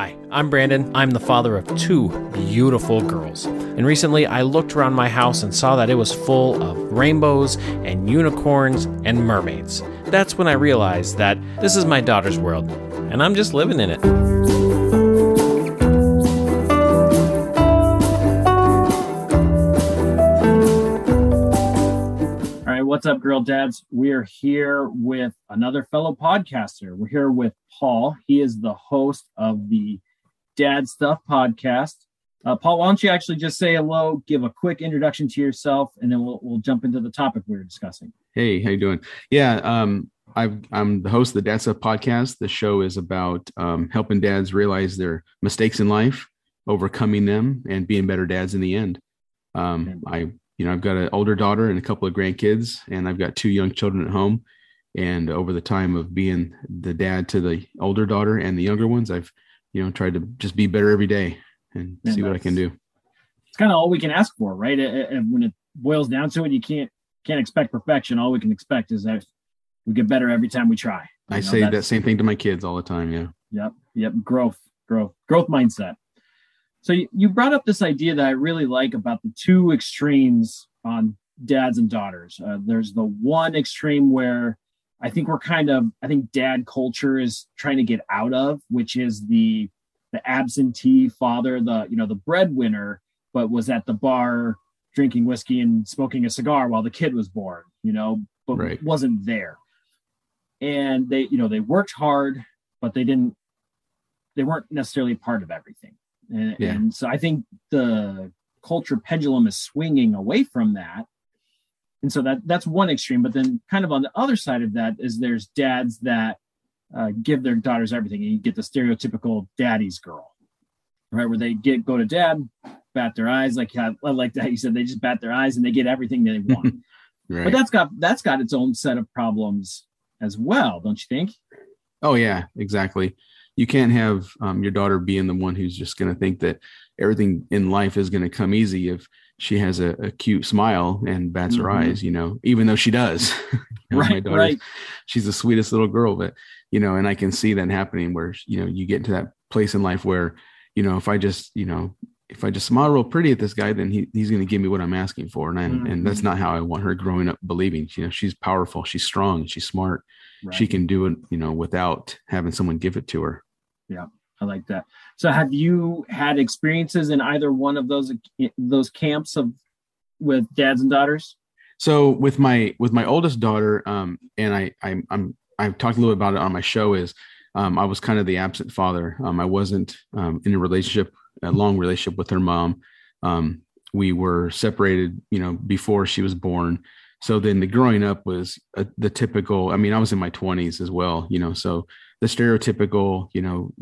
Hi, I'm Brandon. I'm the father of two beautiful girls. And recently I looked around my house and saw that it was full of rainbows and unicorns and mermaids. That's when I realized that this is my daughter's world, and I'm just living in it. What's up, girl dads? We are here with another fellow podcaster. We're here with Paul. He is the host of the Dad Stuff podcast. Uh, Paul, why don't you actually just say hello, give a quick introduction to yourself, and then we'll, we'll jump into the topic we were discussing. Hey, how you doing? Yeah, um, i am the host of the Dad Stuff podcast. The show is about um, helping dads realize their mistakes in life, overcoming them, and being better dads in the end. Um, I you know, I've got an older daughter and a couple of grandkids, and I've got two young children at home. And over the time of being the dad to the older daughter and the younger ones, I've, you know, tried to just be better every day and Yeah, see what I can do. It's kind of all we can ask for, right? And when it boils down to it, you can't can't expect perfection. All we can expect is that we get better every time we try. You I know, say that same thing to my kids all the time. Yeah. Yep. Yep. Growth, growth, growth mindset. So you, you brought up this idea that I really like about the two extremes on dads and daughters. Uh, there's the one extreme where I think we're kind of, I think dad culture is trying to get out of, which is the the absentee father, the you know the breadwinner, but was at the bar drinking whiskey and smoking a cigar while the kid was born. You know, but Right. wasn't there. And they, you know, they worked hard, but they didn't they weren't necessarily part of everything. And, Yeah. and so I think the culture pendulum is swinging away from that. And so that that's one extreme. But then kind of on the other side of that is there's dads that uh, give their daughters everything. And you get the stereotypical daddy's girl, right? Where they get go to dad, bat their eyes, like I like that you said, they just bat their eyes and they get everything they want. Right. But that's got that's got its own set of problems as well, don't you think? Oh yeah, exactly. You can't have um, your daughter being the one who's just going to think that everything in life is going to come easy if she has a, a cute smile and bats her Mhm. eyes. You know, even though she does. Right, right. She's the sweetest little girl, but you know, and I can see that happening where you know you get into that place in life where you know if I just you know if I just smile real pretty at this guy, then he, he's going to give me what I'm asking for, and I, and that's not how I want her growing up believing. You know, she's powerful, she's strong, she's smart right. she can do it you know without having someone give it to her I like that. So have you had experiences in either one of those those camps of with dads and daughters? so with my with my oldest daughter um and i i'm, I'm i've talked a little bit about it on my show is um i was kind of the absent father um i wasn't um in a relationship a long relationship with her mom um we were separated you know before she was born so then the growing up was uh the typical i mean i was in my 20s as well you know so the stereotypical you know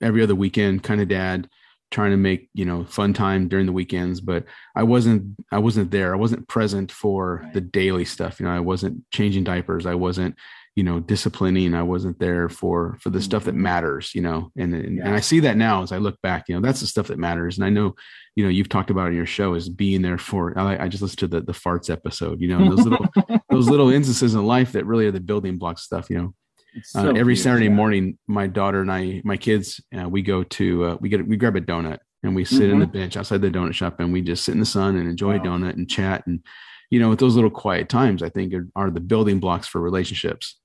every other weekend kind of dad trying to make you know fun time during the weekends but i wasn't i wasn't there i wasn't present for Right. the daily stuff you know i wasn't changing diapers i wasn't you know disciplining i wasn't there for for the stuff that Mhm. matters you know and and, Yeah. and i see that now as i look back you know that's the stuff that matters and i know you know you've talked about in your show is being there for i, I just listened to the the farts episode you know those little those little instances in life that really are the building block stuff you know It's uh, every cute, Saturday yeah. morning, my daughter and I, my kids, uh, we go to uh, we get we grab a donut and we sit in the bench outside the donut shop and we just sit in the sun and enjoy Wow. a donut and chat and you know with those little quiet times, I think are, are the building blocks for relationships.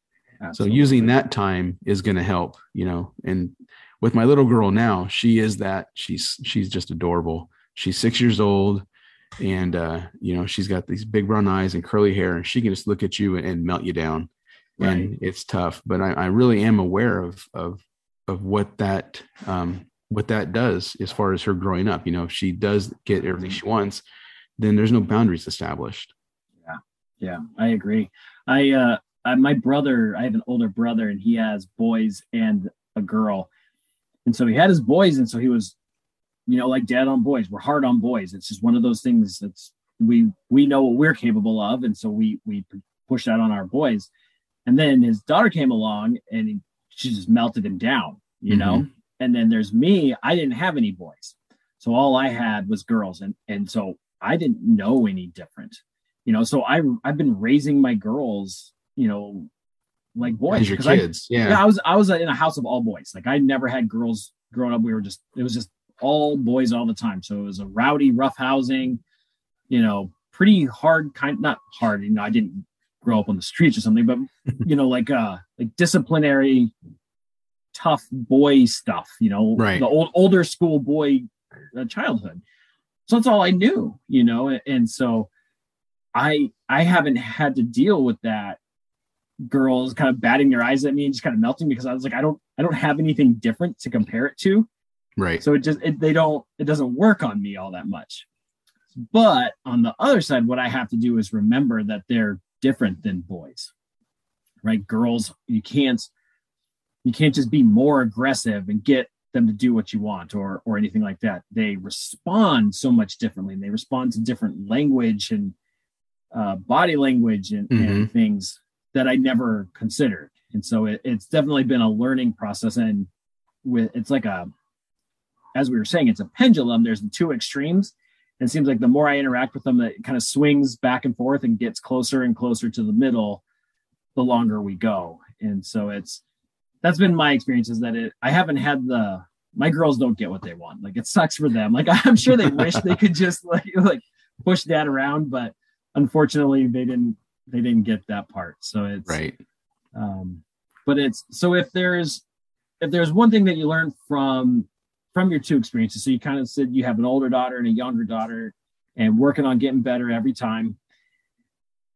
So using that time is going to help, you know. And with my little girl now, she is that she's she's just adorable. She's six years old, and uh, you know she's got these big brown eyes and curly hair, and she can just look at you and, and melt you down Right. and it's tough but I, I really am aware of of of what that um what that does as far as her growing up you know if she does get everything she wants then there's no boundaries established Yeah, Yeah, I agree. I uh I, my brother, I have an older brother and he has boys and a girl. And so he had his boys and so he was you know like dad on boys. We're hard on boys. It's just one of those things that's we we know what we're capable of and so we we push that on our boys. And then his daughter came along and he, she just melted him down, you mm-hmm. know. And then there's me, I didn't have any boys. So all I had was girls and and so I didn't know any different you know so i i've been raising my girls you know like boys your 'cause I- kids yeah. yeah i was i was in a house of all boys like i never had girls growing up, we were just it was just all boys all the time. So it was a rowdy, rough housing, you know, pretty hard kind not hard, you know, I didn't grow up on the streets or something, but you know, like uh like disciplinary tough boy stuff, you know, Right. the old older school boy uh, childhood. So that's all I knew, you know, and, and so I I haven't had to deal with that girls kind of batting their eyes at me and just kind of melting because I was like I don't I don't have anything different to compare it to. Right. So it just it, they don't it doesn't work on me all that much. But on the other side, what I have to do is remember that they're different than boys. Right? Girls, you can't you can't just be more aggressive and get them to do what you want or or anything like that. They respond so much differently and they respond to different language and uh, body language and, and things that I never considered. And so it, it's definitely been a learning process. And with it's like a as we were saying, it's a pendulum. There's the two extremes. And it seems like the more I interact with them, it kind of swings back and forth and gets closer and closer to the middle the longer we go. And so it's that's been my experience is that it I haven't had the my girls don't get what they want. Like it sucks for them. Like I'm sure they wish they could just like like push dad around, but unfortunately they didn't they didn't get that part. So it's Right. um, but it's so if there's if there's one thing that you learn from from your two experiences so you kind of said you have an older daughter and a younger daughter and working on getting better every time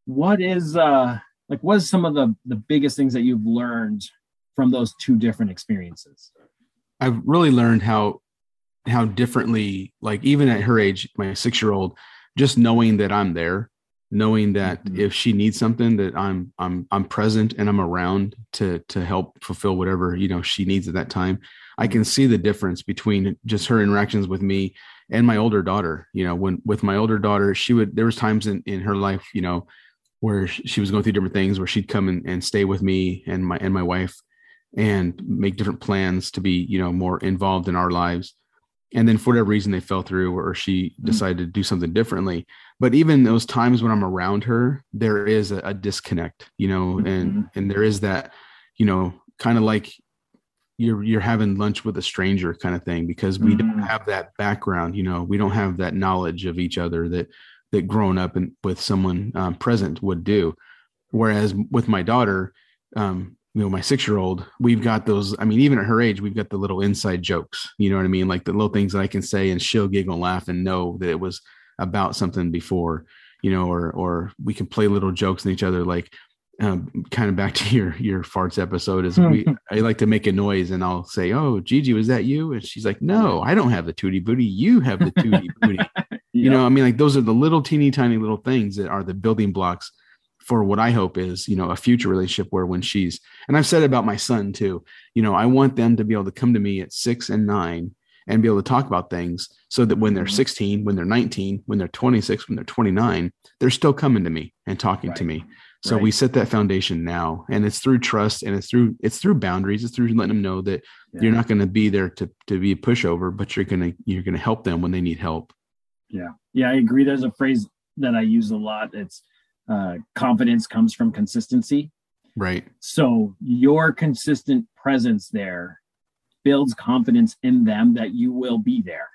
what is uh like what is some of the the biggest things that you've learned from those two different experiences I've really learned how how differently, like even at her age, my six year old, just knowing that I'm there, knowing that Mhm. if she needs something, that I'm I'm I'm present and I'm around to to help fulfill whatever you know she needs at that time. I can see the difference between just her interactions with me and my older daughter. You know, when with my older daughter, she would there was times in in her life, you know, where she was going through different things where she'd come and, and stay with me and my and my wife and make different plans to be you know more involved in our lives and then for whatever reason they fell through or she Mm. decided to do something differently but even those times when i'm around her there is a, a disconnect you know and and there is that you know kind of like you're you're having lunch with a stranger kind of thing because we don't Mm. have that background you know we don't have that knowledge of each other that that growing up and with someone um, present would do whereas with my daughter um you know my six year old we've got those i mean even at her age we've got the little inside jokes you know what i mean? Like the little things that i can say and she'll giggle and laugh and know that it was about something before you know or or we can play little jokes in each other like um, kind of back to your your farts episode is we i like to make a noise and i'll say oh gigi was that you? And she's like no i don't have the tootie booty you have the tootie booty you know i mean like those are the little teeny tiny little things that are the building blocks for what i hope is you know a future relationship where when she's and i've said about my son too you know i want them to be able to come to me at six and nine and be able to talk about things so that when they're Mhm. 16 when they're 19 when they're 26 when they're 29 they're still coming to me and talking to me so Right. we set that foundation now and it's through trust and it's through it's through boundaries it's through letting them know that Yeah. you're not going to be there to to be a pushover but you're going to you're going to help them when they need help Yeah, yeah, I agree. There's a phrase that I use a lot. It's uh, confidence comes from consistency. right So your consistent presence there builds confidence in them that you will be there.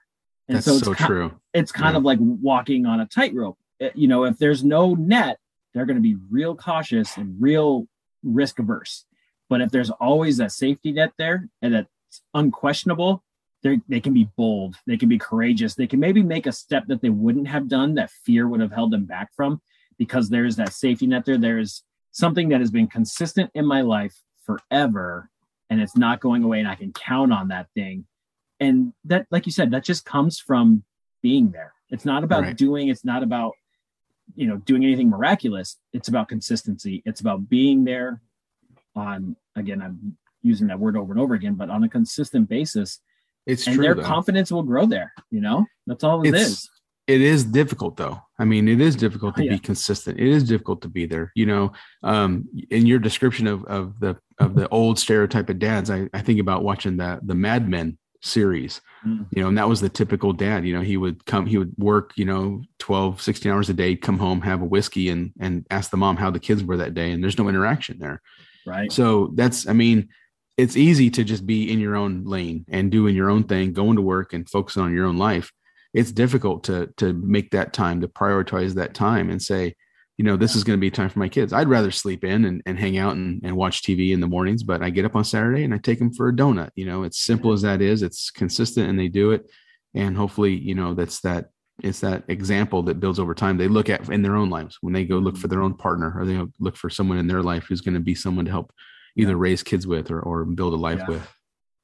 And that's so it's so true It's kind Yeah. of like walking on a tightrope. Uh, You know, if there's no net, they're going to be real cautious and real risk averse. But if there's always a safety net there and that's unquestionable, they they can be bold, they can be courageous, they can maybe make a step that they wouldn't have done that fear would have held them back from because there's that safety net there. There's something that has been consistent in my life forever and it's not going away and I can count on that thing. And that, like you said, that just comes from being there. It's not about Right. doing, it's not about, you know, doing anything miraculous. It's about consistency. It's about being there on, again, I'm using that word over and over again, but on a consistent basis. it's and true their though. confidence will grow there. You know, that's all it It's- is. It is difficult though i mean it is difficult to Yeah. be consistent it is difficult to be there you know um in your description of of the of the old stereotype of dads i, I think about watching the the mad men series Mm. you know and that was the typical dad you know he would come he would work you know 12 16 hours a day come home have a whiskey and and ask the mom how the kids were that day and there's no interaction there Right. so that's i mean it's easy to just be in your own lane and doing your own thing, going to work and focusing on your own life. It's difficult to to make that time, to prioritize that time and say, you know, this is going to be time for my kids. I'd rather sleep in and, and hang out and, and watch TV in the mornings, but I get up on Saturday and I take them for a donut. You know, it's simple as that is. It's consistent and they do it. And hopefully, you know, that's that it's that example that builds over time. They look at in their own lives when they go look for their own partner or they look for someone in their life who's going to be someone to help either yeah. raise kids with or, or build a life yeah. with.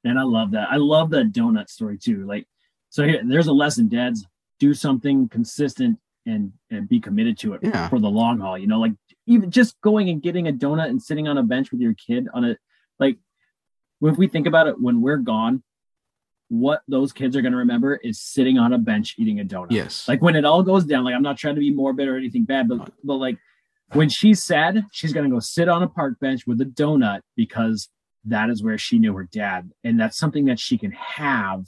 And I love that. I love that donut story too. Like, so here, there's a lesson, dads do something consistent and and be committed to it yeah. for the long haul. You know, like even just going and getting a donut and sitting on a bench with your kid on a like if we think about it when we're gone, what those kids are going to remember is sitting on a bench eating a donut. Yes. Like when it all goes down, like I'm not trying to be morbid or anything bad, but but like when she's sad, she's going to go sit on a park bench with a donut because that is where she knew her dad and that's something that she can have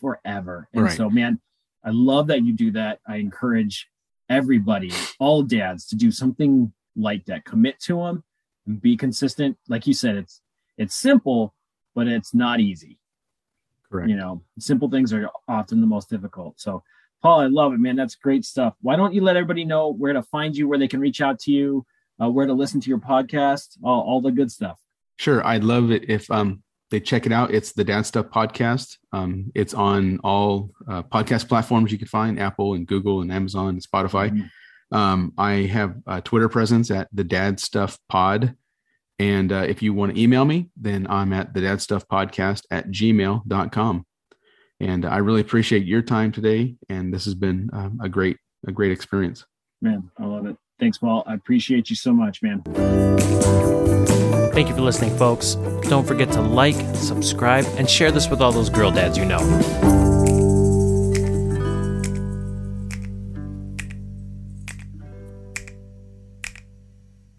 forever. And right. so man, I love that you do that. I encourage everybody, all dads, to do something like that. Commit to them and be consistent. Like you said, it's it's simple, but it's not easy. Correct. You know, simple things are often the most difficult. So, Paul, I love it, man. That's great stuff. Why don't you let everybody know where to find you, where they can reach out to you, uh, where to listen to your podcast, all, all the good stuff. Sure, I'd love it if um, they check it out. It's the Dad Stuff Podcast. Um, it's on all uh, podcast platforms you can find Apple and Google and Amazon and Spotify. Mm-hmm. Um, I have a Twitter presence at the Dad Stuff Pod. And uh, if you want to email me, then I'm at the Dad Stuff Podcast at gmail.com. And I really appreciate your time today. And this has been um, a great, a great experience. Man, I love it. Thanks, Paul. I appreciate you so much, man. Thank you for listening, folks. Don't forget to like, subscribe, and share this with all those girl dads you know.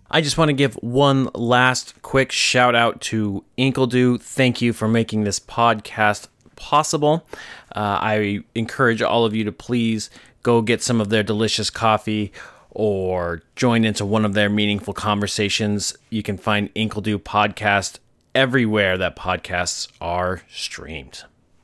I just want to give one last quick shout out to Inkledo. Thank you for making this podcast possible. Uh, I encourage all of you to please go get some of their delicious coffee or join into one of their meaningful conversations. You can find Inkledo Podcast everywhere that podcasts are streamed.